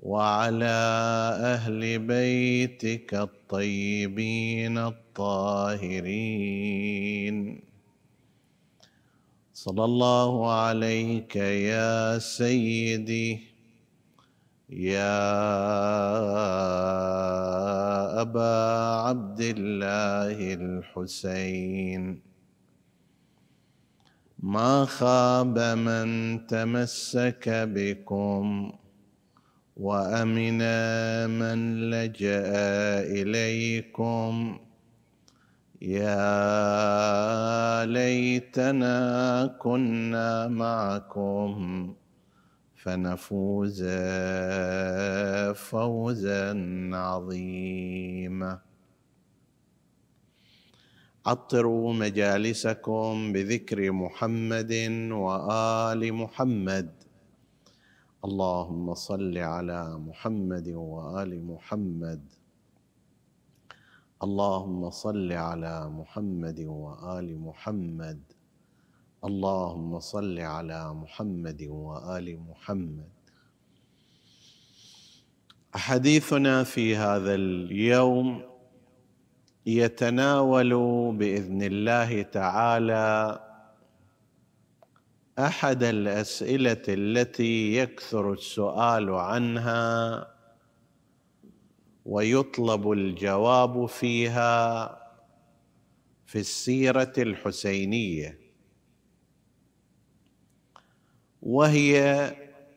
وعلى أهل بيتك الطيبين الطاهرين. صلى الله عليك يا سيدي يا أبا عبد الله الحسين. ما خاب من تمسك بكم وامن من لجأ إليكم. يا ليتنا كنا معكم فنفوز فوزا عظيما. عطروا مجالسكم بذكر محمد وآل محمد. اللهم صل على محمد وآل محمد. اللهم صل على محمد وآل محمد. اللهم صل على محمد وآل محمد. حديثنا في هذا اليوم يتناول بإذن الله تعالى أحد الأسئلة التي يكثر السؤال عنها ويطلب الجواب فيها في السيرة الحسينية وهي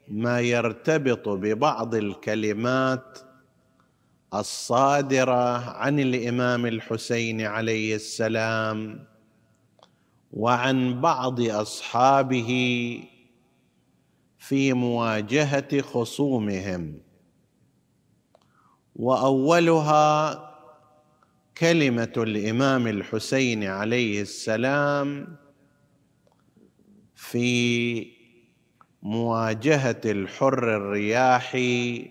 ما يرتبط ببعض الكلمات الصادرة عن الإمام الحسين عليه السلام. وعن بعض أصحابه في مواجهة خصومهم. وأولها كلمة الإمام الحسين عليه السلام في مواجهة الحر الرياحي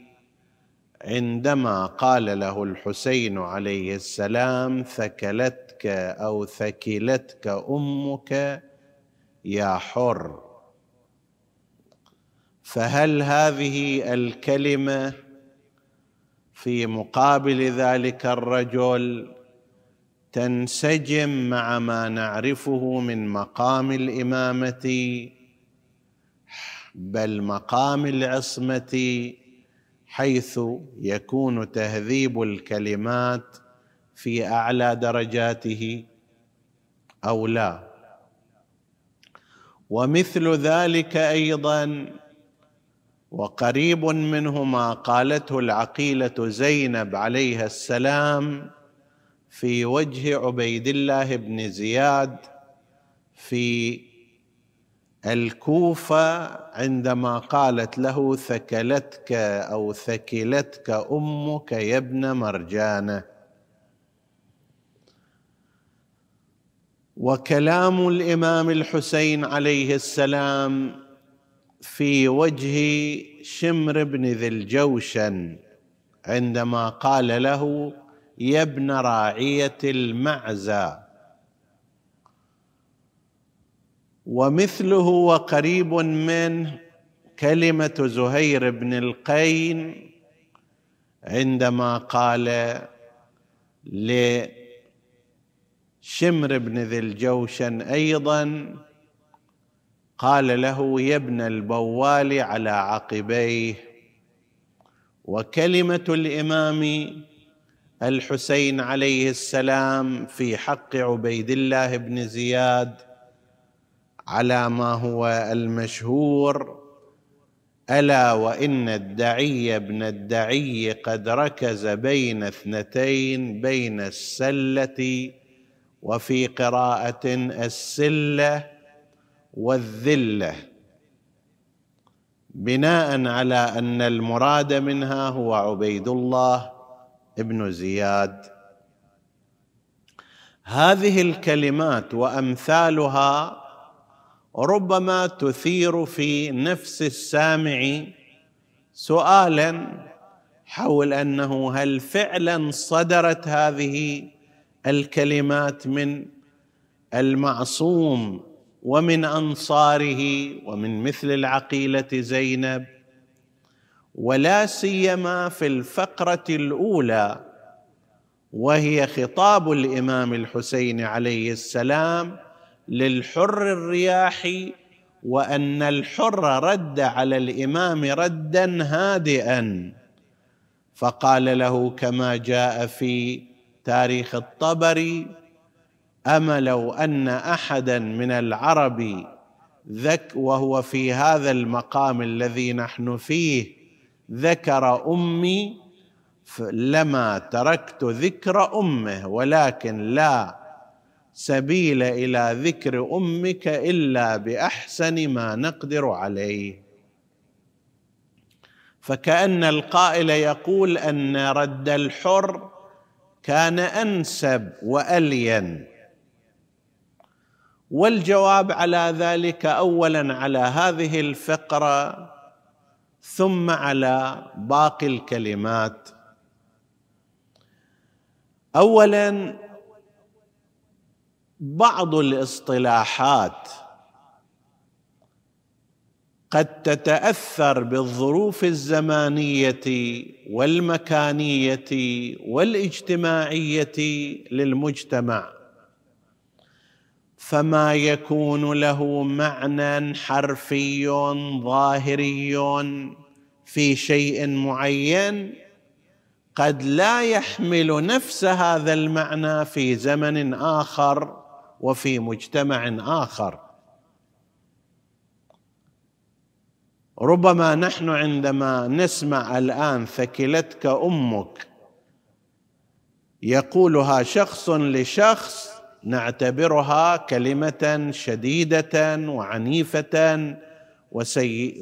عندما قال له الحسين عليه السلام ثكلت أو ثكلتك أمك يا حر. فهل هذه الكلمة في مقابل ذلك الرجل تنسجم مع ما نعرفه من مقام الإمامة؟ بل مقام العصمة حيث يكون تهذيب الكلمات في أعلى درجاته أو لا. ومثل ذلك أيضا وقريب منه ما قالته العقيلة زينب عليها السلام في وجه عبيد الله بن زياد في الكوفة عندما قالت له ثكلتك أو ثكلتك أمك يا ابن مرجانة. وكلام الإمام الحسين عليه السلام في وجه شمر بن ذي الجوشن عندما قال له يا ابن راعية المعزى. ومثله وقريب منه كلمة زهير بن القين عندما قال شمر بن ذي الجوشن أيضا قال له يا ابن البوال على عقبيه. وكلمة الإمام الحسين عليه السلام في حق عبيد الله بن زياد على ما هو المشهور ألا وإن الدعي ابن الدعي قد ركز بين اثنتين بين السلة وفي قراءة السلة والذلة. بناء على أن المراد منها هو عبيد الله ابن زياد. هذه الكلمات وأمثالها ربما تثير في نفس السامع سؤالا حول أنه هل فعلا صدرت هذه الكلمات من المعصوم ومن أنصاره ومن مثل العقيلة زينب ولا سيما في الفقرة الأولى وهي خطاب الإمام الحسين عليه السلام للحر الرياحي وأن الحر رد على الإمام ردا هادئا فقال له كما جاء في تاريخ الطبري اما لو أن أحدا من العرب ذك وهو في هذا المقام الذي نحن فيه ذكر أمي لما تركت ذكر أمه ولكن لا سبيل إلى ذكر أمك إلا بأحسن ما نقدر عليه. فكأن القائل يقول أن رد الحر كان أنسب وألين. والجواب على ذلك اولا على هذه الفقرة ثم على باقي الكلمات. اولا بعض الاصطلاحات قد تتأثر بالظروف الزمانية والمكانية والاجتماعية للمجتمع. فما يكون له معنى حرفي ظاهري في شيء معين قد لا يحمل نفس هذا المعنى في زمن آخر وفي مجتمع آخر. ربما نحن عندما نسمع الآن ثكلتك أمك يقولها شخص لشخص نعتبرها كلمة شديدة وعنيفة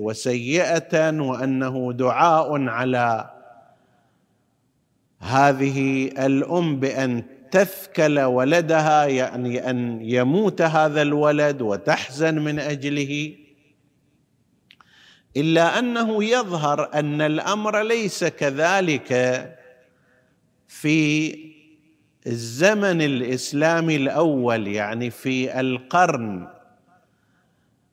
وسيئة وأنه دعاء على هذه الأم بأن تثكل ولدها يعني أن يموت هذا الولد وتحزن من أجله. إلا أنه يظهر أن الأمر ليس كذلك في الزمن الإسلامي الأول يعني في القرن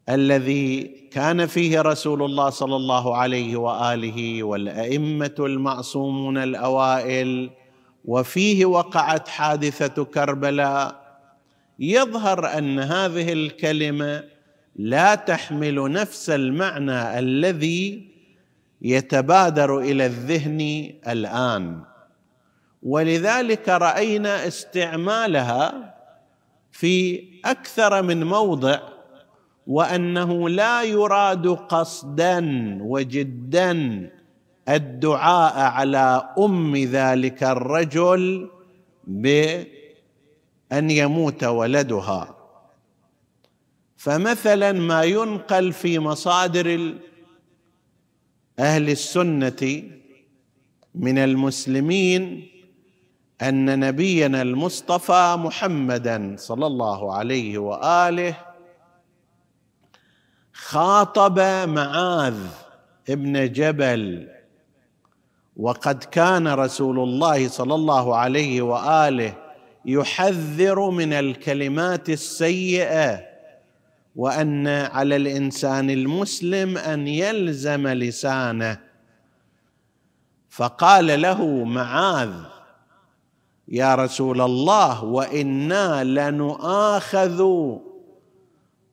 الذي كان فيه رسول الله صلى الله عليه وآله والأئمة المعصومون الأوائل وفيه وقعت حادثة كربلاء. يظهر أن هذه الكلمة لا تحمل نفس المعنى الذي يتبادر إلى الذهن الآن. ولذلك رأينا استعمالها في أكثر من موضع وأنه لا يراد قصدا وجدا الدعاء على أم ذلك الرجل بأن يموت ولدها. فمثلا ما ينقل في مصادر أهل السنة من المسلمين أن نبينا المصطفى محمدا صلى الله عليه وآله خاطب معاذ ابن جبل وقد كان رسول الله صلى الله عليه وآله يحذر من الكلمات السيئة وأن على الإنسان المسلم أن يلزم لسانه. فقال له معاذ يا رسول الله وإنا لنؤاخذ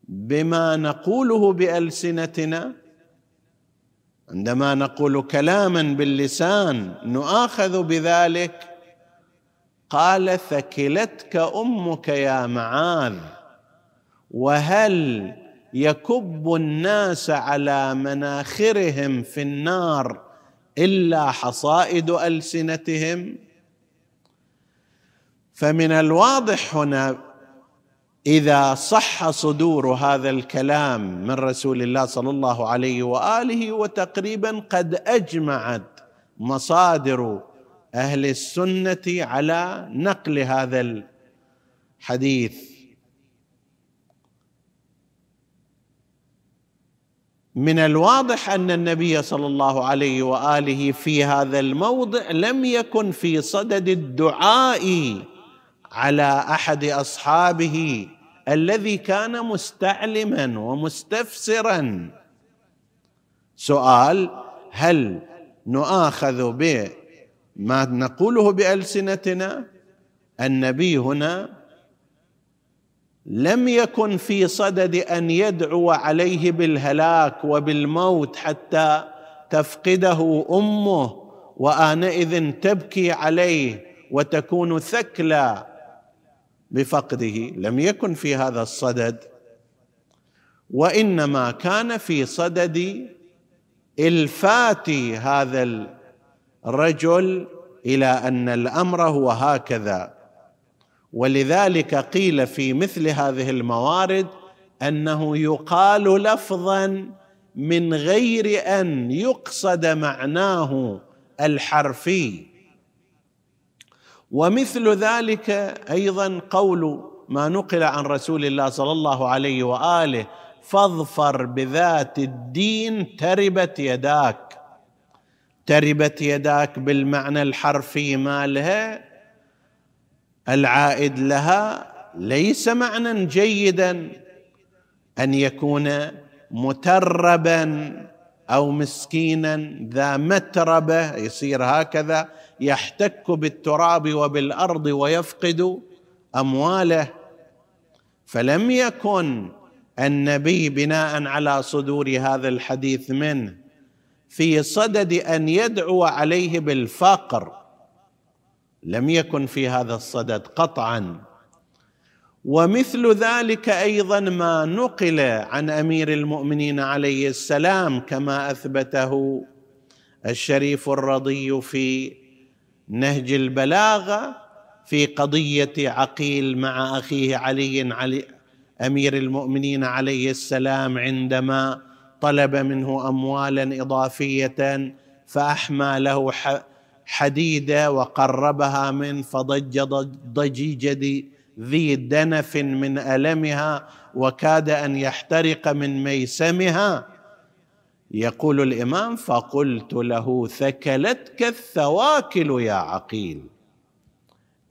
بما نقوله بألسنتنا. عندما نقول كلاما باللسان نؤاخذ بذلك قال ثكلتك أمك يا معاذ. وهل يكب الناس على مناخرهم في النار إلا حصائد ألسنتهم؟ فمن الواضح هنا إذا صح صدور هذا الكلام من رسول الله صلى الله عليه وآله وتقريبا قد أجمعت مصادر أهل السنة على نقل هذا الحديث. من الواضح أن النبي صلى الله عليه وآله في هذا الموضع لم يكن في صدد الدعاء على أحد أصحابه الذي كان مستعلما ومستفسرا. سؤال هل نؤاخذ بما نقوله بألسنتنا؟ النبي هنا لم يكن في صدد أن يدعو عليه بالهلاك وبالموت حتى تفقده أمه وآنئذ تبكي عليه وتكون ثكلى بفقده. لم يكن في هذا الصدد. وإنما كان في صدد إلفات هذا الرجل إلى أن الأمر هو هكذا. ولذلك قيل في مثل هذه الموارد أنه يقال لفظا من غير أن يقصد معناه الحرفي. ومثل ذلك أيضا قول ما نقل عن رسول الله صلى الله عليه وآله فاظفر بذات الدين تربت يداك. تربت يداك بالمعنى الحرفي مالها العائد لها ليس معنى جيدا أن يكون متربا أو مسكينا ذا متربة يصير هكذا يحتك بالتراب وبالأرض ويفقد أمواله. فلم يكن النبي بناء على صدور هذا الحديث منه في صدد أن يدعو عليه بالفقر. لم يكن في هذا الصدد قطعا. ومثل ذلك أيضا ما نقل عن أمير المؤمنين عليه السلام كما أثبته الشريف الرضي في نهج البلاغة في قضية عقيل مع أخيه علي علي أمير المؤمنين عليه السلام عندما طلب منه اموالا إضافية فأحمى له حديدة وقربها من فضج ضجيج ذي دنف من ألمها وكاد أن يحترق من ميسمها. يقول الإمام فقلت له ثكلتك الثواكل يا عقيل.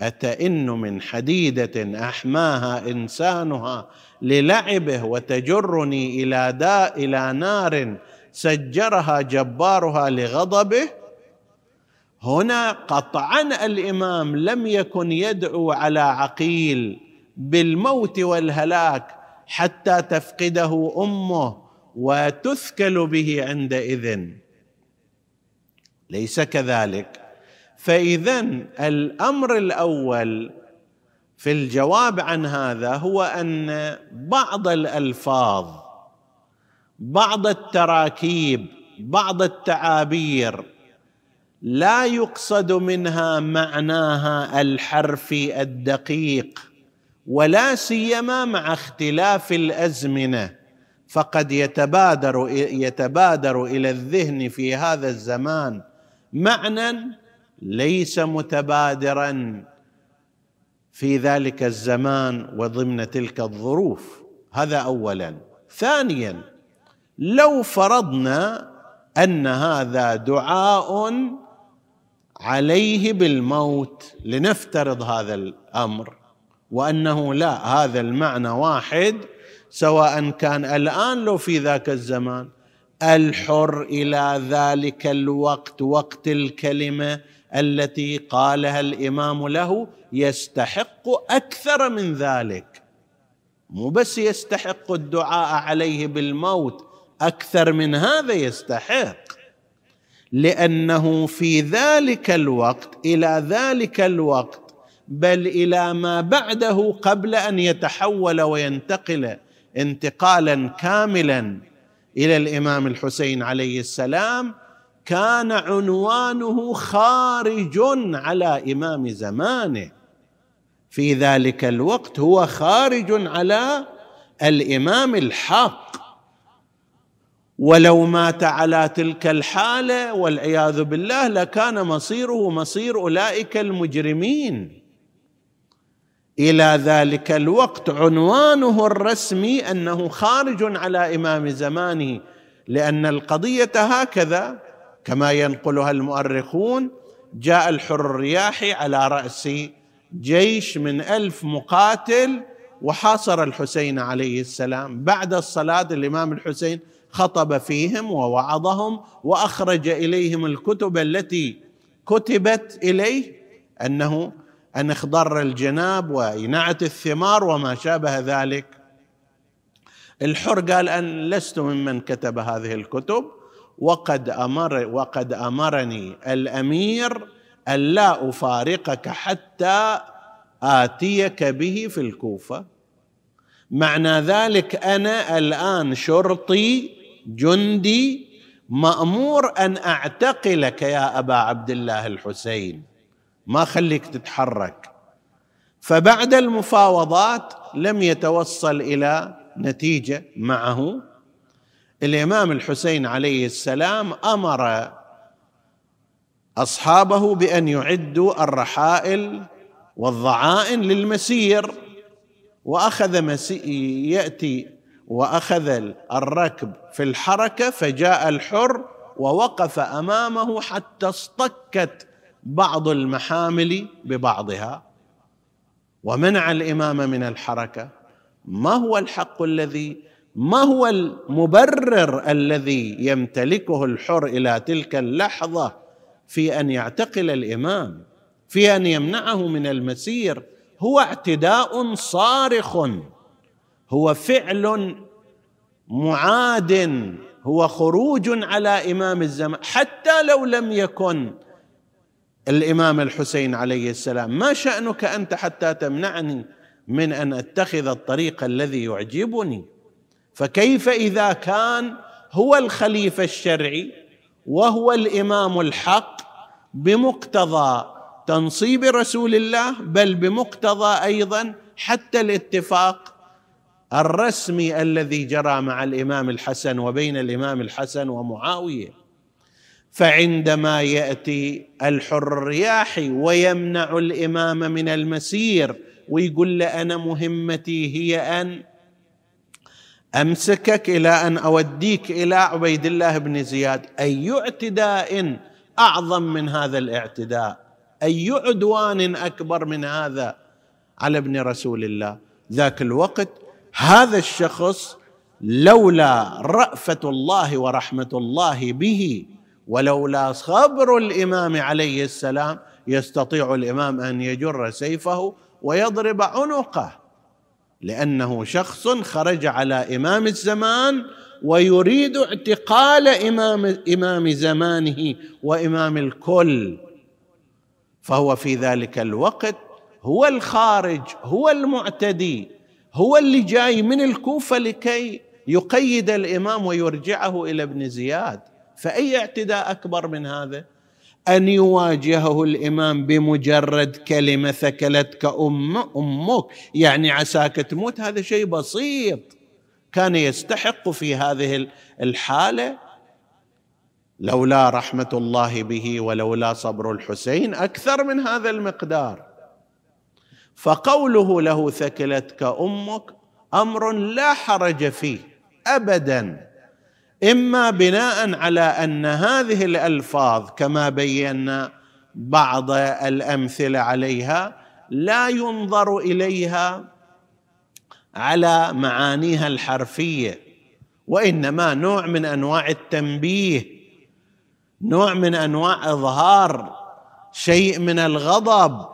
أتئن من حديدة أحماها إنسانها للعبه وتجرني إلى داء إلى نار سجرها جبارها لغضبه؟ هنا قطعا الإمام لم يكن يدعو على عقيل بالموت والهلاك حتى تفقده أمه وتثكل به عندئذ. ليس كذلك. فإذا الأمر الأول في الجواب عن هذا هو أن بعض الألفاظ بعض التراكيب بعض التعابير لا يقصد منها معناها الحرفي الدقيق ولا سيما مع اختلاف الأزمنة. فقد يتبادر يتبادر إلى الذهن في هذا الزمان معنى ليس متبادرا في ذلك الزمان وضمن تلك الظروف. هذا اولا. ثانيا لو فرضنا أن هذا دعاء عليه بالموت لنفترض هذا الأمر وأنه لا هذا المعنى واحد سواء كان الآن لو في ذاك الزمان. الحر إلى ذلك الوقت وقت الكلمة التي قالها الإمام له يستحق أكثر من ذلك. مو بس يستحق الدعاء عليه بالموت أكثر من هذا يستحق. لأنه في ذلك الوقت إلى ذلك الوقت بل إلى ما بعده قبل أن يتحول وينتقل انتقالا كاملا إلى الإمام الحسين عليه السلام كان عنوانه خارج على إمام زمانه. في ذلك الوقت هو خارج على الإمام الحق. ولو مات على تلك الحالة والعياذ بالله لكان مصيره مصير أولئك المجرمين. إلى ذلك الوقت عنوانه الرسمي أنه خارج على إمام زمانه لأن القضية هكذا كما ينقلها المؤرخون جاء الحر الرياحي على رأس جيش من ألف مقاتل وحاصر الحسين عليه السلام. بعد الصلاة الإمام الحسين خطب فيهم ووعظهم وأخرج إليهم الكتب التي كتبت إليه أنه أن اخضر الجناب وإناعة الثمار وما شابه ذلك. الحر قال أن لست ممن كتب هذه الكتب وقد أمر وقد أمرني الأمير الا أفارقك حتى آتيك به في الكوفة. معنى ذلك أنا الآن شرطي جندي مأمور أن أعتقلك يا أبا عبد الله الحسين. ما خليك تتحرك. فبعد المفاوضات لم يتوصل إلى نتيجة معه. الإمام الحسين عليه السلام أمر أصحابه بأن يعدوا الرحائل والضعائن للمسير وأخذ يأتي وأخذ الركب في الحركة فجاء الحر ووقف أمامه حتى اصطكت بعض المحامل ببعضها. ومنع الإمام من الحركة. ما هو الحق الذي ما هو المبرر الذي يمتلكه الحر إلى تلك اللحظة في أن يعتقل الإمام في أن يمنعه من المسير؟ هو اعتداء صارخ. هو فعل معاد هو خروج على إمام الزمان حتى لو لم يكن الإمام الحسين عليه السلام. ما شأنك أنت حتى تمنعني من أن أتخذ الطريق الذي يعجبني؟ فكيف إذا كان هو الخليفة الشرعي وهو الإمام الحق بمقتضى تنصيب رسول الله بل بمقتضى أيضا حتى الاتفاق الرسمي الذي جرى مع الإمام الحسن وبين الإمام الحسن ومعاوية. فعندما يأتي الحر الرياحي ويمنع الإمام من المسير ويقول له أنا مهمتي هي أن أمسكك إلى أن أوديك إلى عبيد الله بن زياد. أي اعتداء أعظم من هذا الاعتداء. أي عدوان أكبر من هذا على ابن رسول الله. ذاك الوقت هذا الشخص لولا رأفة الله ورحمة الله به ولولا صبر الإمام عليه السلام يستطيع الإمام أن يجر سيفه ويضرب عنقه لأنه شخص خرج على إمام الزمان ويريد اعتقال إمام إمام زمانه وإمام الكل. فهو في ذلك الوقت هو الخارج هو المعتدي. هو اللي جاي من الكوفة لكي يقيد الإمام ويرجعه إلى ابن زياد. فأي اعتداء أكبر من هذا؟ أن يواجهه الإمام بمجرد كلمة ثكلتك أم أمك. يعني عساك تموت؟ هذا شيء بسيط. كان يستحق في هذه الحالة. لولا رحمة الله به ولولا صبر الحسين أكثر من هذا المقدار. فقوله له ثكلتك أمك أمر لا حرج فيه ابدا. إما بناء على أن هذه الألفاظ كما بينا بعض الأمثلة عليها لا ينظر إليها على معانيها الحرفية وإنما نوع من أنواع التنبيه نوع من أنواع إظهار شيء من الغضب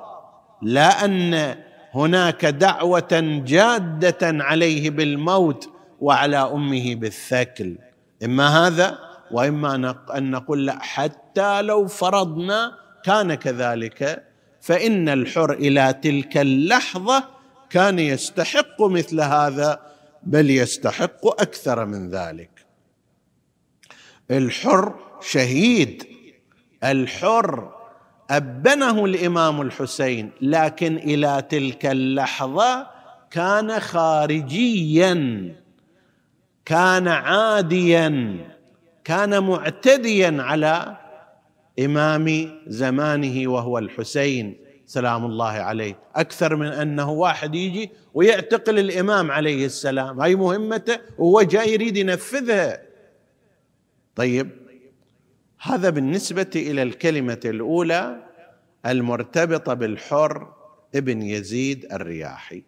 لا أن هناك دعوة جادة عليه بالموت وعلى أمه بالثكل. إما هذا وإما أن نقول لا حتى لو فرضنا كان كذلك فإن الحر إلى تلك اللحظة كان يستحق مثل هذا بل يستحق أكثر من ذلك. الحر شهيد. الحر أبنه الإمام الحسين لكن إلى تلك اللحظة كان خارجيا كان عاديا كان معتديا على إمام زمانه وهو الحسين سلام الله عليه. أكثر من أنه واحد يجي ويعتقل الإمام عليه السلام. هاي مهمته وهو جاي يريد ينفذها. طيب هذا بالنسبة إلى الكلمة الأولى المرتبطه بالحر ابن يزيد الرياحي.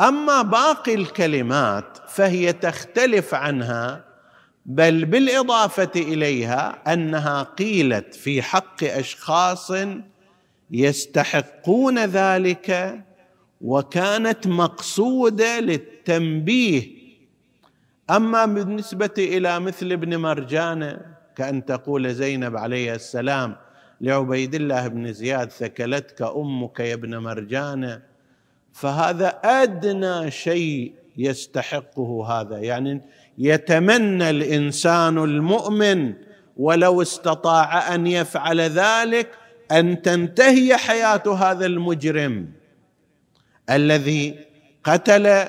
أما باقي الكلمات فهي تختلف عنها بل بالإضافة إليها أنها قيلت في حق أشخاص يستحقون ذلك وكانت مقصودة للتنبيه. أما بالنسبة إلى مثل ابن مرجانه كأن تقول زينب عليه السلام لعبيد الله بن زياد ثكلتك أمك يا ابن مرجانه فهذا أدنى شيء يستحقه هذا يعني يتمنى الإنسان المؤمن ولو استطاع أن يفعل ذلك أن تنتهي حياة هذا المجرم الذي قتل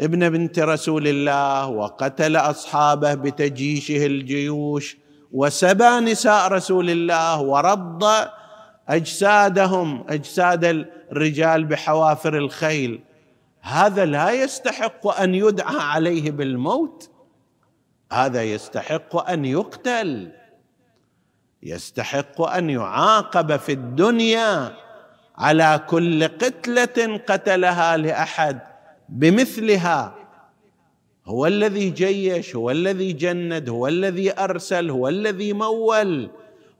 ابن بنت رسول الله وقتل أصحابه بتجيشه الجيوش وسبى نساء رسول الله ورد أجسادهم أجساد الرجال بحوافر الخيل. هذا لا يستحق أن يدعى عليه بالموت. هذا يستحق أن يقتل. يستحق أن يعاقب في الدنيا على كل قتلة قتلها لأحد. بمثلها. هو الذي جيش هو الذي جند هو الذي أرسل هو الذي مول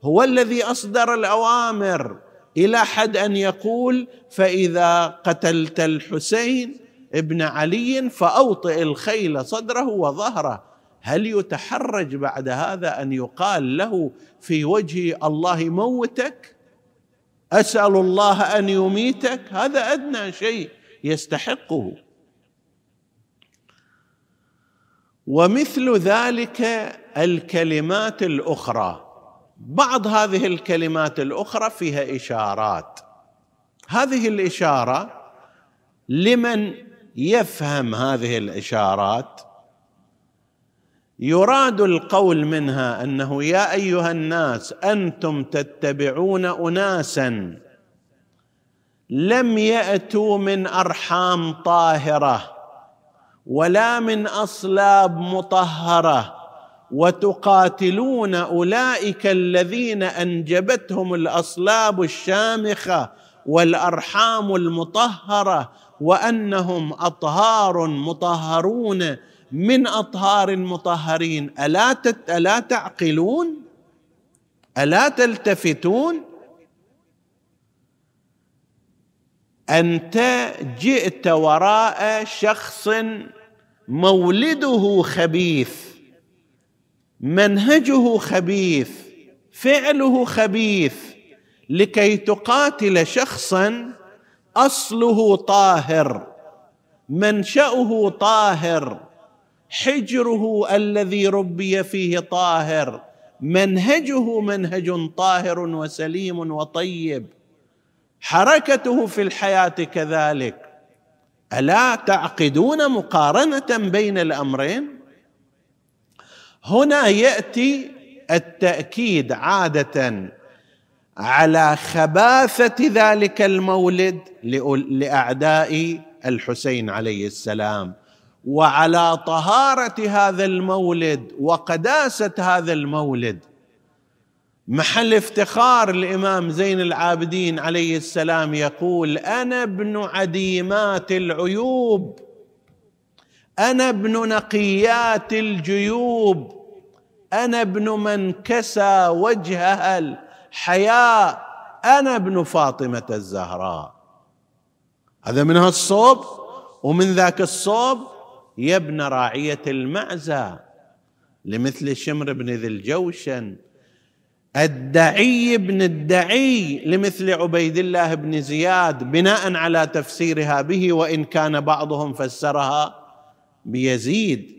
هو الذي أصدر الأوامر. إلى حد أن يقول فإذا قتلت الحسين ابن علي فأوطئ الخيل صدره وظهره. هل يتحرج بعد هذا أن يقال له في وجه الله موتك؟ أسأل الله أن يميتك. هذا أدنى شيء يستحقه. ومثل ذلك الكلمات الأخرى. بعض هذه الكلمات الأخرى فيها إشارات. هذه الإشارة لمن يفهم هذه الإشارات يراد القول منها أنه يا أيها الناس أنتم تتبعون أناسا لم يأتوا من أرحام طاهرة. ولا من أصلاب مطهرة. وتقاتلون أولئك الذين أنجبتهم الأصلاب الشامخة والأرحام المطهرة وأنهم أطهار مطهرون. من أطهار مطهرين ألا ألا تعقلون؟ ألا تلتفتون؟ أنت جئت وراء شخص مولده خبيث منهجه خبيث فعله خبيث لكي تقاتل شخصا أصله طاهر منشأه طاهر حجره الذي ربي فيه طاهر منهجه منهج طاهر وسليم وطيب. حركته في الحياة كذلك. ألا تعقدون مقارنة بين الأمرين؟ هنا يأتي التأكيد عادة على خباثة ذلك المولد لأعداء الحسين عليه السلام وعلى طهارة هذا المولد وقداسة هذا المولد. محل افتخار الإمام زين العابدين عليه السلام يقول أنا ابن عديمات العيوب أنا ابن نقيات الجيوب أنا ابن من كسى وجهها الحياء أنا ابن فاطمة الزهراء. هذا من هالصوب؟ ومن ذاك الصوب يا ابن راعية المعزى لمثل شمر بن ذي الجوشن. الدعي بن الدعي لمثل عبيد الله بن زياد بناء على تفسيرها به وإن كان بعضهم فسرها بيزيد.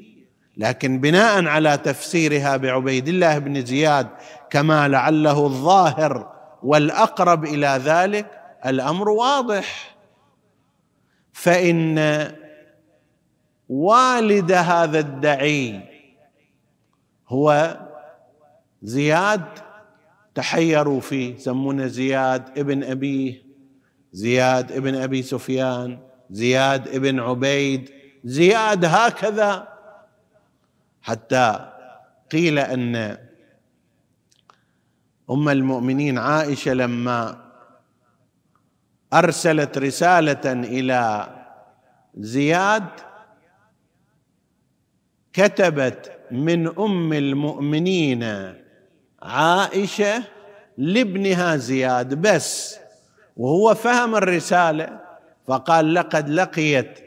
لكن بناء على تفسيرها بعبيد الله بن زياد كما لعله الظاهر والأقرب إلى ذلك الأمر واضح. فإن والد هذا الدعي هو زياد تحيروا فيه يسمونه زياد ابن ابيه زياد ابن أبي سفيان زياد ابن عبيد زياد هكذا. حتى قيل أن أم المؤمنين عائشة لما أرسلت رسالة إلى زياد كتبت من أم المؤمنين عائشة لابنها زياد بس وهو فهم الرسالة فقال لقد لقيت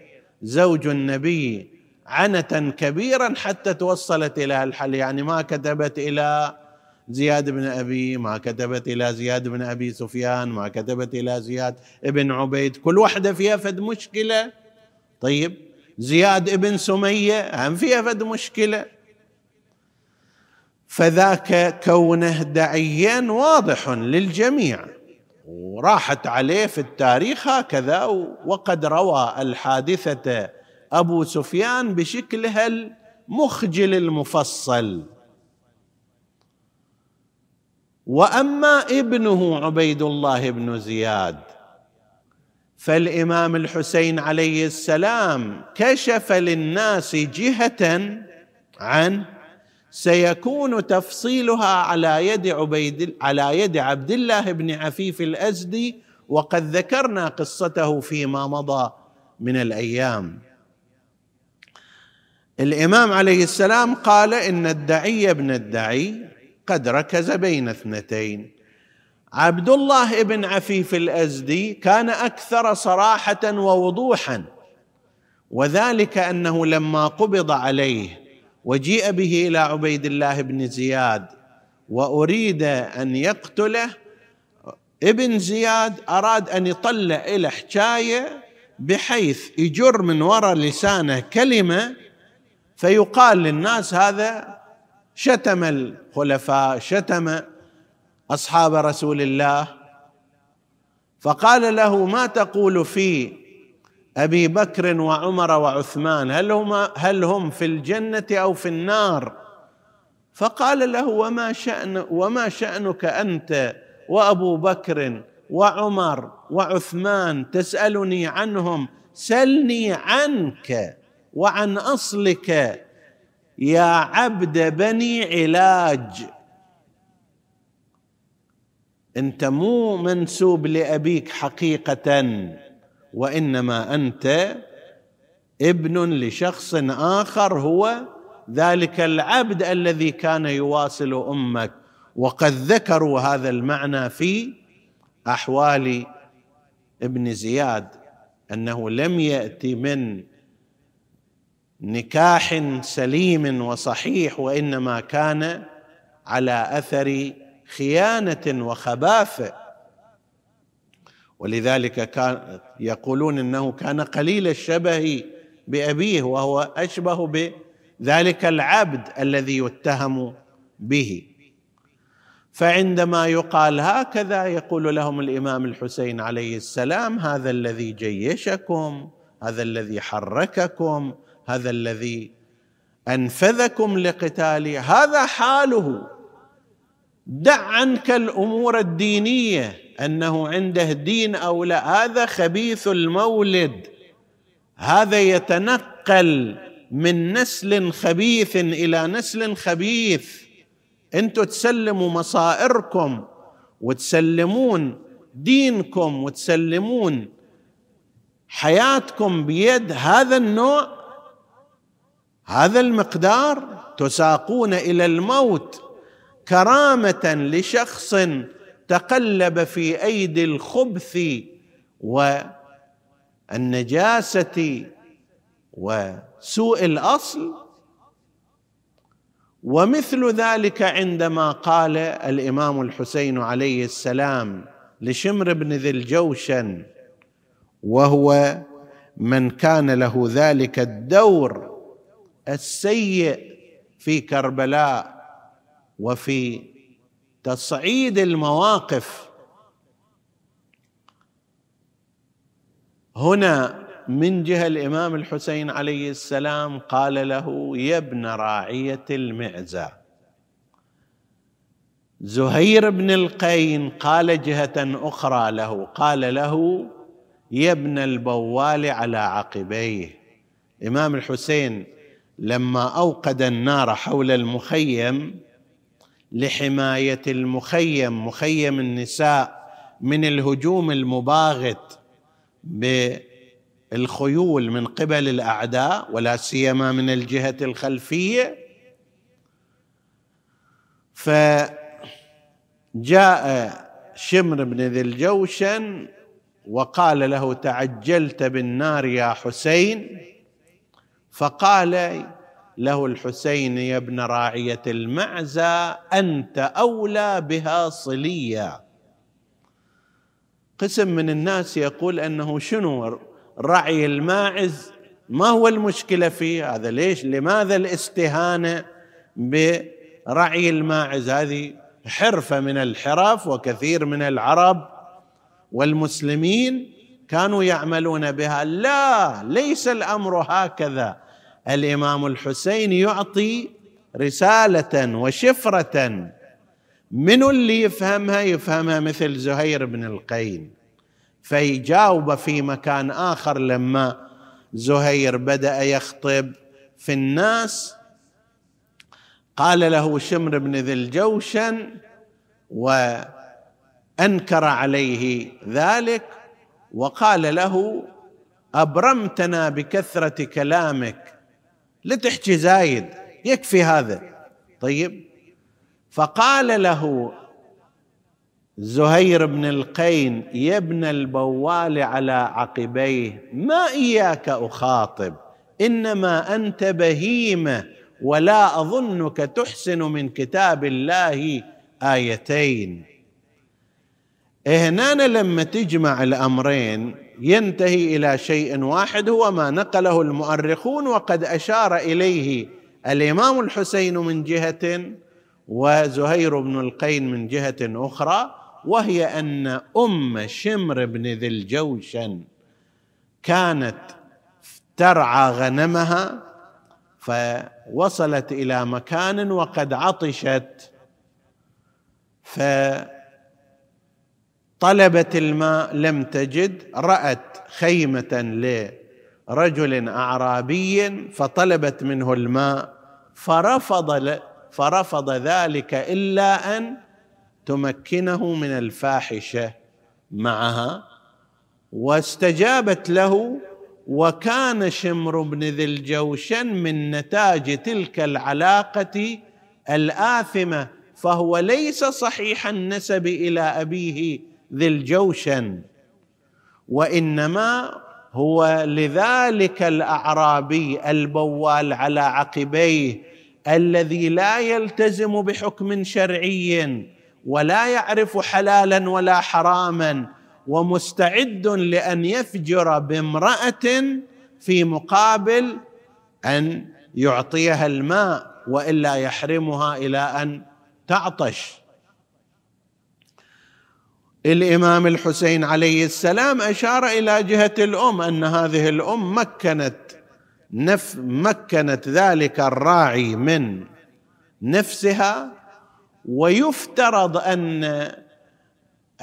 زوج النبي عنة كبيرا حتى توصلت إلى الحل. يعني ما كتبت إلى زياد بن أبي ما كتبت إلى زياد بن أبي سفيان ما كتبت إلى زياد بن عبيد. كل واحدة فيها فد مشكلة. طيب زياد ابن سمية هم فيها فد مشكلة. فذاك كونه دعيا واضح للجميع. وراحت عليه في التاريخ هكذا وقد روى الحادثة أبو سفيان بشكلها المخجل المفصل. وأما ابنه عبيد الله بن زياد فالإمام الحسين عليه السلام كشف للناس جهة عن سيكون تفصيلها على يد عبيد على يد عبد الله بن عفيف الأزدي وقد ذكرنا قصته فيما مضى من الأيام. الإمام عليه السلام قال إن الدعي ابن الدعي قد ركز بين اثنتين. عبد الله بن عفيف الأزدي كان أكثر صراحة ووضوحا وذلك أنه لما قبض عليه وجيء به إلى عبيد الله بن زياد وأريد أن يقتله. ابن زياد أراد أن يطلع له حكاية بحيث يجر من وراء لسانه كلمة فيقال للناس هذا شتم الخلفاء شتم أصحاب رسول الله. فقال له ما تقول في أبي بكر وعمر وعثمان هل هم هل هم في الجنة أو في النار؟ فقال له وما شأن وما شأنك أنت وأبو بكر وعمر وعثمان؟ تسألني عنهم سلني عنك وعن أصلك. يا عبد بني علاج. أنت مو منسوب لأبيك حقيقة. وإنما أنت ابن لشخص آخر هو ذلك العبد الذي كان يواصل أمك. وقد ذكروا هذا المعنى في أحوال ابن زياد أنه لم يأتي من نكاح سليم وصحيح وإنما كان على أثر خيانة وخباثة. ولذلك كان يقولون إنه كان قليل الشبه بأبيه وهو أشبه بذلك العبد الذي يتهم به. فعندما يقال هكذا يقول لهم الإمام الحسين عليه السلام هذا الذي جيشكم هذا الذي حرككم هذا الذي أنفذكم لقتالي هذا حاله. دع عنك الأمور الدينية. أنه عنده دين أو لا. هذا خبيث المولد. هذا يتنقل من نسل خبيث إلى نسل خبيث. أنتم تسلموا مصائركم وتسلمون دينكم وتسلمون حياتكم بيد هذا النوع. هذا المقدار تساقون إلى الموت كرامة لشخص تقلب في أيدي الخبث والنجاسة وسوء الأصل. ومثل ذلك عندما قال الإمام الحسين عليه السلام لشمر بن ذي الجوشن وهو من كان له ذلك الدور السيء في كربلاء وفي تصعيد المواقف. هنا من جهة الإمام الحسين عليه السلام قال له يا ابن راعية المعزة. زهير بن القين قال جهة أخرى له قال له يا ابن البوال على عقبيه. إمام الحسين لما أوقد النار حول المخيم لحماية المخيم مخيم النساء من الهجوم المباغت بالخيول من قبل الأعداء ولا سيما من الجهة الخلفية. فجاء شمر بن ذي الجوشن وقال له تعجلت بالنار يا حسين فقال له الحسين يا ابن راعية المعزى أنت أولى بها صليا. قسم من الناس يقول أنه شنو؟ رعي الماعز ما هو المشكلة فيه؟ هذا ليش؟ لماذا الاستهانة برعي الماعز؟ هذه حرفة من الحرف وكثير من العرب والمسلمين كانوا يعملون بها. لا ليس الأمر هكذا. الإمام الحسين يعطي رسالة وشفرة من اللي يفهمها يفهمها مثل زهير بن القين. فيجاوب في مكان آخر لما زهير بدأ يخطب في الناس. قال له شمر بن ذي الجوشن وأنكر عليه ذلك وقال له أبرمتنا بكثرة كلامك لتحكي زايد يكفي هذا. طيب. فقال له زهير بن القين يا ابن البوال على عقبيه ما إياك أخاطب؟ إنما أنت بهيمة ولا أظنك تحسن من كتاب الله آيتين. هنا لما تجمع الأمرين ينتهي إلى شيء واحد هو ما نقله المؤرخون وقد أشار إليه الإمام الحسين من جهة وزهير بن القين من جهة أخرى وهي أن أم شمر بن ذي الجوشن كانت ترعى غنمها فوصلت إلى مكان وقد عطشت فطلبت الماء لم تجد رأت خيمة لرجل أعرابي فطلبت منه الماء فرفض فرفض ذلك إلا أن تمكنه من الفاحشة معها. واستجابت له وكان شمر بن ذي الجوشن من نتاج تلك العلاقة الآثمة فهو ليس صحيح النسب إلى أبيه ذي الجوشن وإنما هو لذلك الأعرابي البوال على عقبيه الذي لا يلتزم بحكم شرعي ولا يعرف حلالا ولا حراما ومستعد لأن يفجر بامرأة في مقابل أن يعطيها الماء وإلا يحرمها إلى أن تعطش. الإمام الحسين عليه السلام أشار إلى جهة الأم أن هذه الأم مكنت نف مكنت ذلك الراعي من نفسها ويفترض أن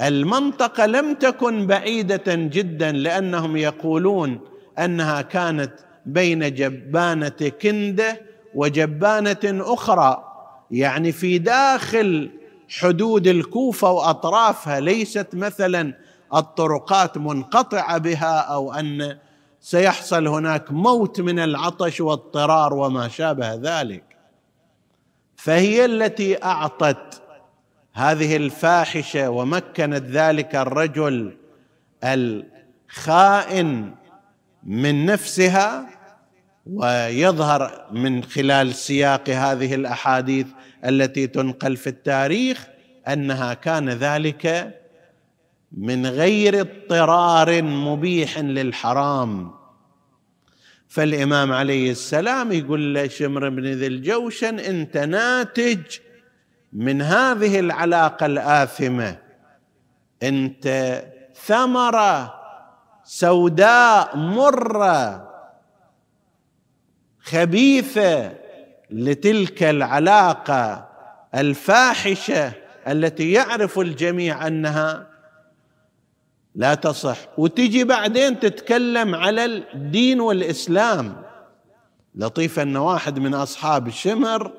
المنطقة لم تكن بعيدة جدا لأنهم يقولون أنها كانت بين جبانة كندة وجبانة أخرى يعني في داخل حدود الكوفة وأطرافها ليست مثلا الطرقات منقطعة بها أو أن سيحصل هناك موت من العطش واضطرار وما شابه ذلك. فهي التي أعطت هذه الفاحشة ومكنت ذلك الرجل الخائن من نفسها ويظهر من خلال سياق هذه الأحاديث التي تنقل في التاريخ أنها كان ذلك من غير اضطرار مبيح للحرام. فالإمام عليه السلام يقول لشمر بن ذي الجوشن أنت ناتج من هذه العلاقة الآثمة. أنت ثمرة سوداء مرة خبيثة لتلك العلاقة الفاحشة التي يعرف الجميع أنها لا تصح. وتجي بعدين تتكلم على الدين والإسلام. لطيف أن واحد من أصحاب الشمر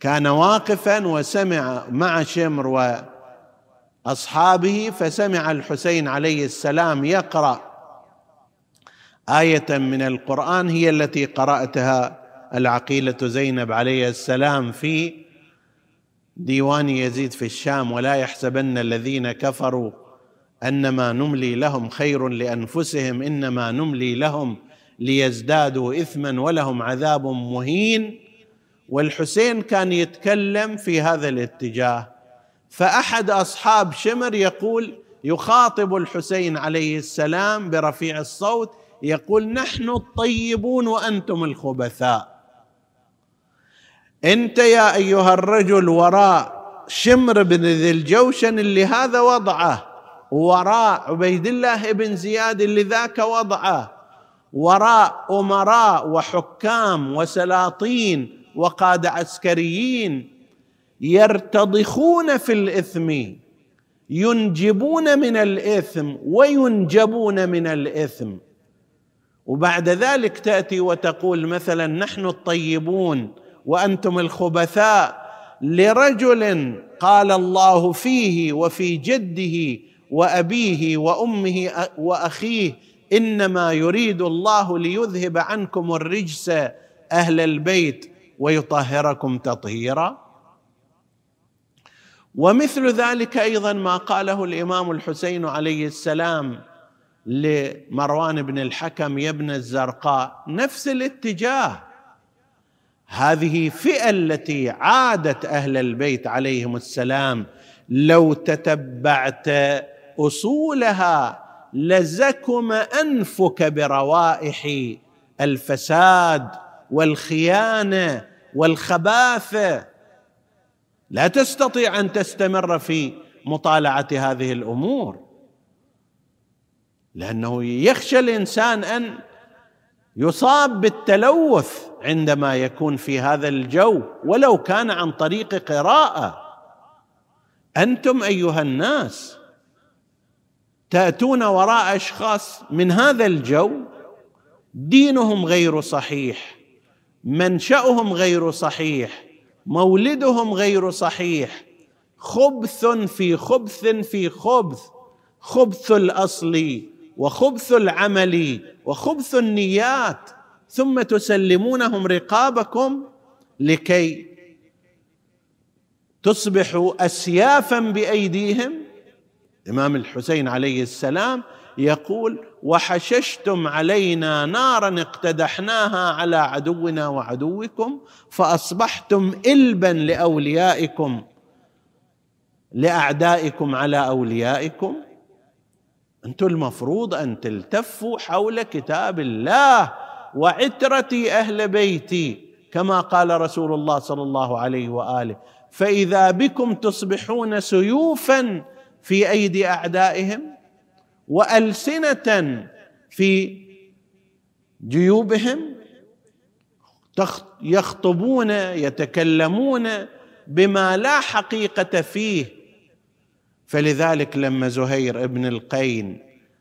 كان واقفا وسمع مع شمر وأصحابه فسمع الحسين عليه السلام يقرأ آية من القرآن هي التي قرأتها العقيلة زينب عليه السلام في ديوان يزيد في الشام ولا يحسبن الذين كفروا أنما نملي لهم خير لأنفسهم إنما نملي لهم ليزدادوا اثما ولهم عذاب مهين. والحسين كان يتكلم في هذا الاتجاه فأحد أصحاب شمر يقول يخاطب الحسين عليه السلام برفيع الصوت يقول نحن الطيبون وأنتم الخبثاء. أنت يا أيها الرجل وراء شمر بن ذي الجوشن اللي هذا وضعه وراء عبيد الله بن زياد اللي ذاك وضعه وراء أمراء وحكام وسلاطين وقادة عسكريين يرتضخون في الإثم ينجبون من الإثم وينجبون من الإثم. وبعد ذلك تأتي وتقول مثلا نحن الطيبون وأنتم الخبثاء لرجل قال الله فيه وفي جده وأبيه وأمه وأخيه إنما يريد الله ليذهب عنكم الرجس أهل البيت ويطهركم تطهيرا. ومثل ذلك أيضا ما قاله الإمام الحسين عليه السلام لمروان بن الحكم يا ابن الزرقاء نفس الاتجاه. هذه فئة التي عادت أهل البيت عليهم السلام. لو تتبعت أصولها لزكم أنفك بروائح الفساد والخيانة والخباثه لا تستطيع أن تستمر في مطالعة هذه الأمور. لأنه يخشى الإنسان أن يصاب بالتلوث عندما يكون في هذا الجو ولو كان عن طريق قراءة. أنتم أيها الناس تأتون وراء أشخاص من هذا الجو دينهم غير صحيح منشأهم غير صحيح مولدهم غير صحيح خبث في خبث في خبث خبث الاصل وخبث العمل وخبث النيات ثم تسلمونهم رقابكم لكي تصبحوا اسيافا بأيديهم. الامام الحسين عليه السلام يقول وحششتم علينا نارا اقتدحناها على عدونا وعدوكم فأصبحتم البا لأوليائكم لأعدائكم على أوليائكم. أنتم المفروض أن تلتفوا حول كتاب الله وعترتي أهل بيتي كما قال رسول الله صلى الله عليه وآله. فإذا بكم تصبحون سيوفا في أيدي أعدائهم وألسنة في جيوبهم يخطبون يتكلمون بما لا حقيقة فيه فلذلك لما زهير ابن القين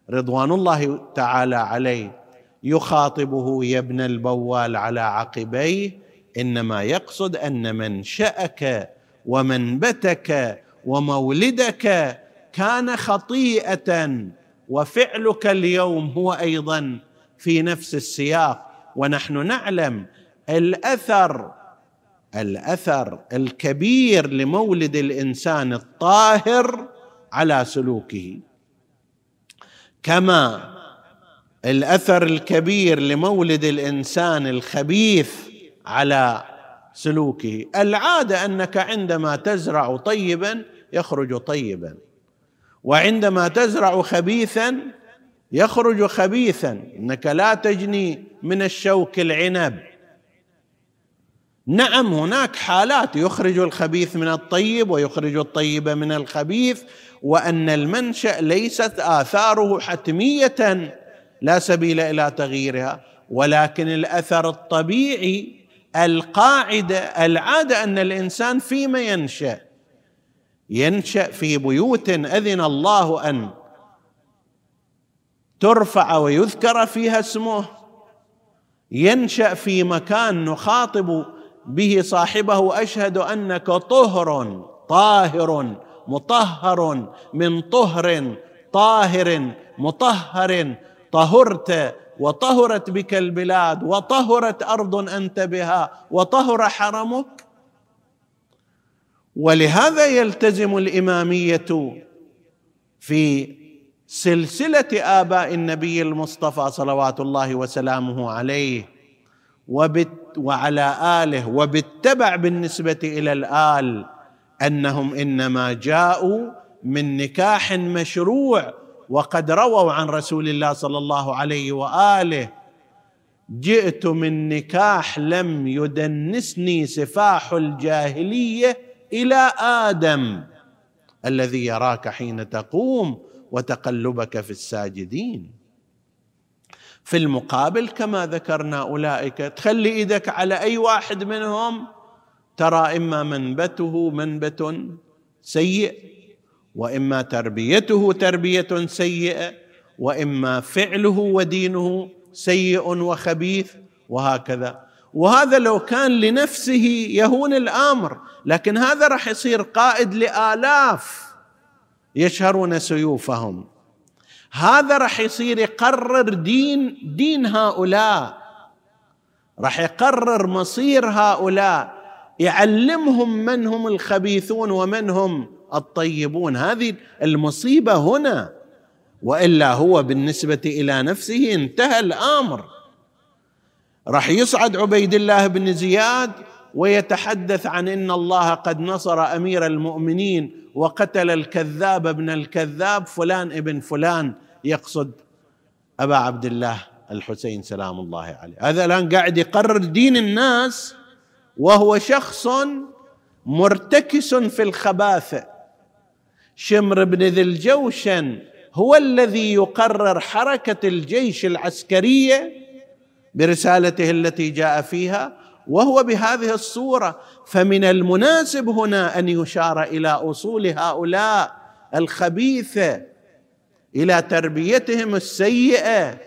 رضوان الله تعالى عليه يخاطبه يا ابن البوال على عقبيه إنما يقصد أن منشاك ومنبتك ومولدك كان خطيئة وفعلك اليوم هو أيضا في نفس السياق. ونحن نعلم الأثر الأثر الكبير لمولد الإنسان الطاهر على سلوكه. كما الأثر الكبير لمولد الإنسان الخبيث على سلوكه. العادة أنك عندما تزرع طيبا يخرج طيبا وعندما تزرع خبيثا يخرج خبيثا. إنك لا تجني من الشوك العنب. نعم هناك حالات يخرج الخبيث من الطيب ويخرج الطيب من الخبيث وأن المنشأ ليست آثاره حتمية لا سبيل إلى تغييرها. ولكن الأثر الطبيعي القاعدة العادة أن الإنسان فيما ينشأ ينشأ في بيوت أذن الله أن ترفع ويذكر فيها اسمه ينشأ في مكان نخاطب به صاحبه اشهد أنك طهر طاهر. مطهر من طهر طاهر مطهر طهرت وطهرت بك البلاد وطهرت أرض أنت بها وطهر حرمك. ولهذا يلتزم الإمامية في سلسلة آباء النبي المصطفى صلوات الله وسلامه عليه وبت وعلى آله وبالتبع بالنسبة إلى الآل. أنهم إنما جاءوا من نكاح مشروع وقد رووا عن رسول الله صلى الله عليه وآله. جئت من نكاح لم يدنسني سفاح الجاهلية إلى آدم الذي يراك حين تقوم وتقلبك في الساجدين. في المقابل كما ذكرنا أولئك تخلي إيدك على أي واحد منهم؟ ترى إما منبته منبت سيء وإما تربيته تربية سيئة وإما فعله ودينه سيء وخبيث وهكذا. وهذا لو كان لنفسه يهون الأمر لكن هذا راح يصير قائد لآلاف يشهرون سيوفهم. هذا راح يصير يقرر دين دين هؤلاء راح يقرر مصير هؤلاء. يعلمهم من هم الخبيثون ومن هم الطيبون. هذه المصيبة هنا وإلا هو بالنسبة إلى نفسه انتهى الأمر. راح يصعد عبيد الله بن زياد ويتحدث عن إن الله قد نصر أمير المؤمنين وقتل الكذاب ابن الكذاب فلان ابن فلان يقصد أبا عبد الله الحسين سلام الله عليه. هذا الآن قاعد يقرر دين الناس وهو شخص مرتكس في الخباثه شمر بن ذي الجوشن هو الذي يقرر حركة الجيش العسكرية برسالته التي جاء فيها وهو بهذه الصورة. فمن المناسب هنا أن يشار إلى أصول هؤلاء الخبيثه إلى تربيتهم السيئة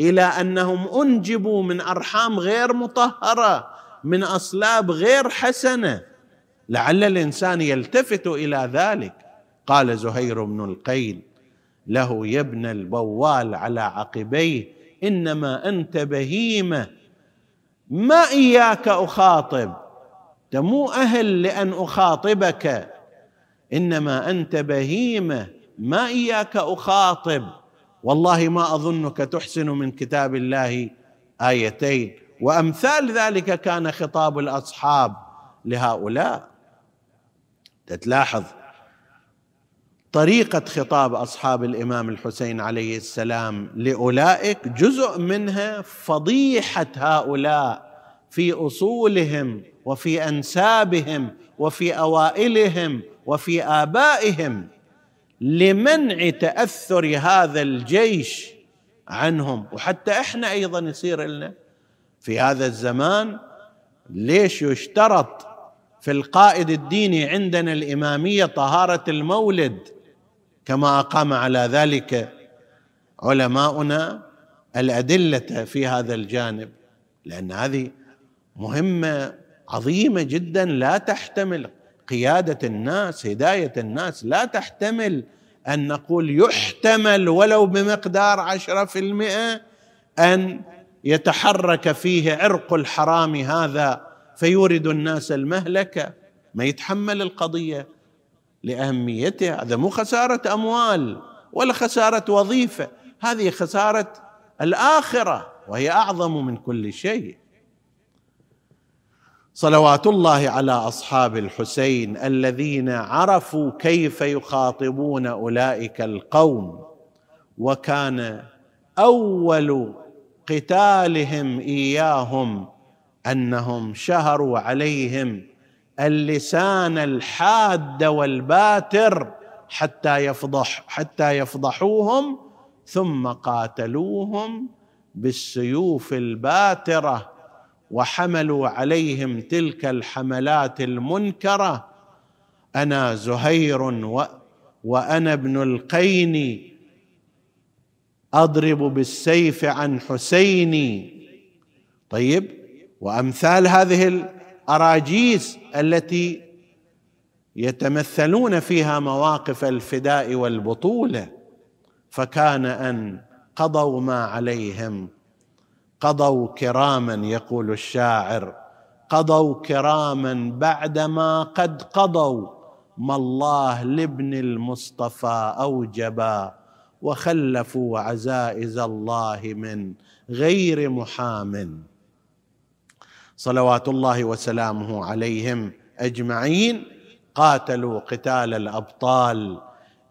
إلى أنهم أنجبوا من أرحام غير مطهرة. من أصلاب غير حسنة. لعل الإنسان يلتفت إلى ذلك. قال زهير بن القيل له يا ابن البوال على عقبيه إنما أنت بهيمة. ما إياك أخاطب؟ أنت مو أهل لأن أخاطبك. إنما أنت بهيمة. ما إياك أخاطب؟ والله ما أظنك تحسن من كتاب الله آيتين. وأمثال ذلك كان خطاب الأصحاب لهؤلاء. تتلاحظ طريقة خطاب أصحاب الإمام الحسين عليه السلام لأولئك جزء منها فضيحة هؤلاء في أصولهم وفي أنسابهم وفي أوائلهم وفي آبائهم لمنع تأثر هذا الجيش عنهم. وحتى إحنا أيضا يصير لنا في هذا الزمان ليش يشترط في القائد الديني عندنا الإمامية طهارة المولد؟ كما أقام على ذلك علماؤنا الأدلة في هذا الجانب لأن هذه مهمة عظيمة جدا لا تحتمل قيادة الناس هداية الناس لا تحتمل أن نقول يحتمل ولو بمقدار عشرة في المئة أن يتحرك فيه عرق الحرام هذا فيورد الناس المهلكه ما يتحمل القضية لاهميتها هذا مو خسارة أموال ولا خسارة وظيفة هذه خسارة الآخرة وهي أعظم من كل شيء. صلوات الله على أصحاب الحسين الذين عرفوا كيف يخاطبون أولئك القوم وكان أول قتالهم إياهم أنهم شهروا عليهم اللسان الحاد والباتر حتى يفضح حتى يفضحوهم ثم قاتلوهم بالسيوف الباترة وحملوا عليهم تلك الحملات المنكرة. أنا زهير و وأنا ابن القين أضرب بالسيف عن حسيني. طيب وأمثال هذه الأراجيس التي يتمثلون فيها مواقف الفداء والبطولة. فكان أن قضوا ما عليهم قضوا كراما يقول الشاعر قضوا كراما بعدما قد قضوا. ما الله لابن المصطفى أوجبا. وخلفوا عزائز الله من غير محام. صلوات الله وسلامه عليهم أجمعين. قاتلوا قتال الأبطال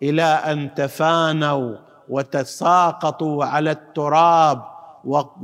إلى أن تفانوا وتساقطوا على التراب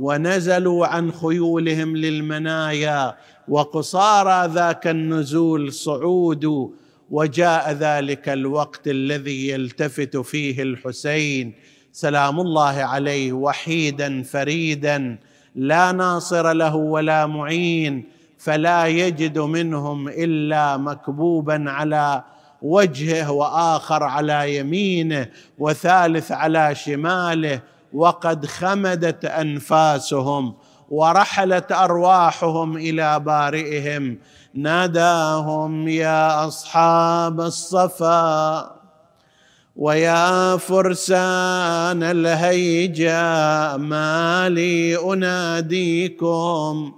ونزلوا عن خيولهم للمنايا. وقصارى ذاك النزول صعود وجاء ذلك الوقت الذي يلتفت فيه الحسين. سلام الله عليه وحيدا فريدا لا ناصر له ولا معين فلا يجد منهم إلا مكبوبا على وجهه وآخر على يمينه وثالث على شماله. وقد خمدت أنفاسهم ورحلت أرواحهم إلى بارئهم. ناداهم يا أصحاب الصفا ويا فرسان الهيجا ما لي أناديكم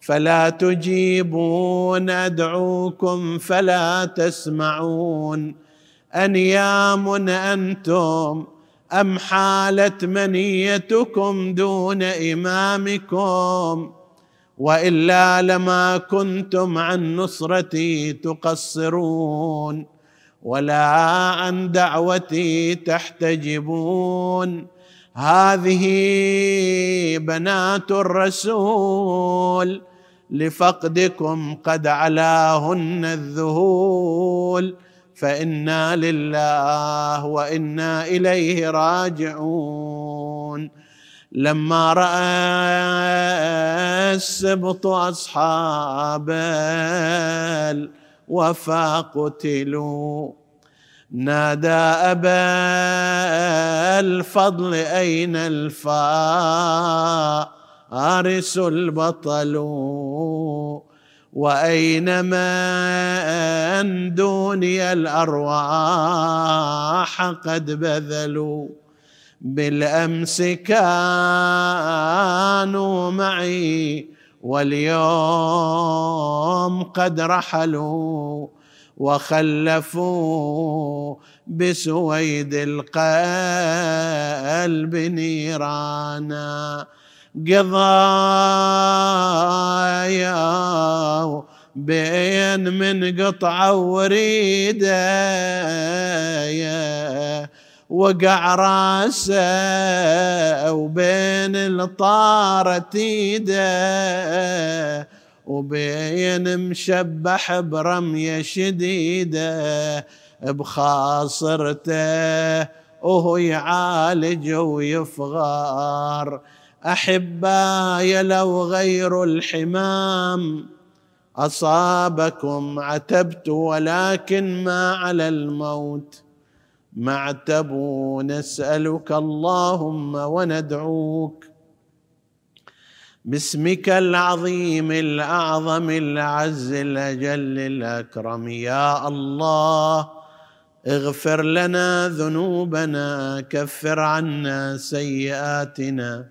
فلا تجيبون ادعوكم فلا تسمعون أنيام أنتم أم حالت منيتكم دون إمامكم وإلا لما كنتم عن نصرتي تقصرون ولا عن دعوتي تحتجبون. هذه بنات الرسول لفقدكم قد علاهن الذهول. فإنا لله وإنا إليه راجعون. لما رأى السبط أصحاب الوفا قتلوا. نادى أبا الفضل أين الفارس البطل؟ وأين من دوني الأرواح قد بذلوا؟ بالأمس كانوا معي واليوم قد رحلوا وخلفوا بسويد القلب نيرانا. قضايا بين من قطعة وريدة وقع راسه وبين الطارة إيده وبين مشبح برمية شديدة بخاصرته وهو يعالج ويفغار. أحباي لو غير الحمام أصابكم عتبت ولكن ما على الموت. معتب نسألك اللهم وندعوك. باسمك العظيم الأعظم الاعز الأجل الأكرم. يا الله اغفر لنا ذنوبنا كفر عنا سيئاتنا.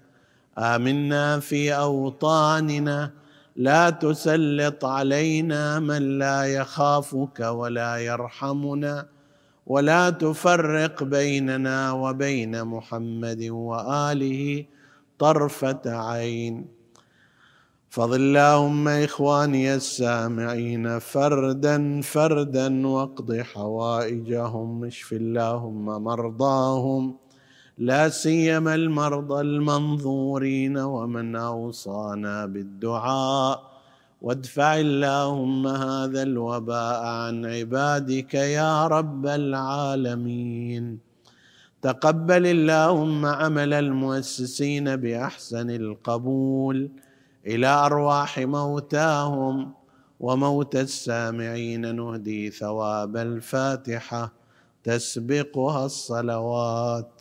آمنا في أوطاننا. لا تسلط علينا من لا يخافك ولا يرحمنا. ولا تفرق بيننا وبين محمد وآله طرفة عين. فضل اللهم إخواني السامعين فردا فردا واقض حوائجهم اشف اللهم مرضاهم. لا سيما المرضى المنظورين ومن أوصانا بالدعاء. وادفع اللهم هذا الوباء عن عبادك يا رب العالمين. تقبل اللهم عمل المؤسسين بأحسن القبول إلى أرواح موتاهم وموتى السامعين. نهدي ثواب الفاتحة تسبقها الصلوات.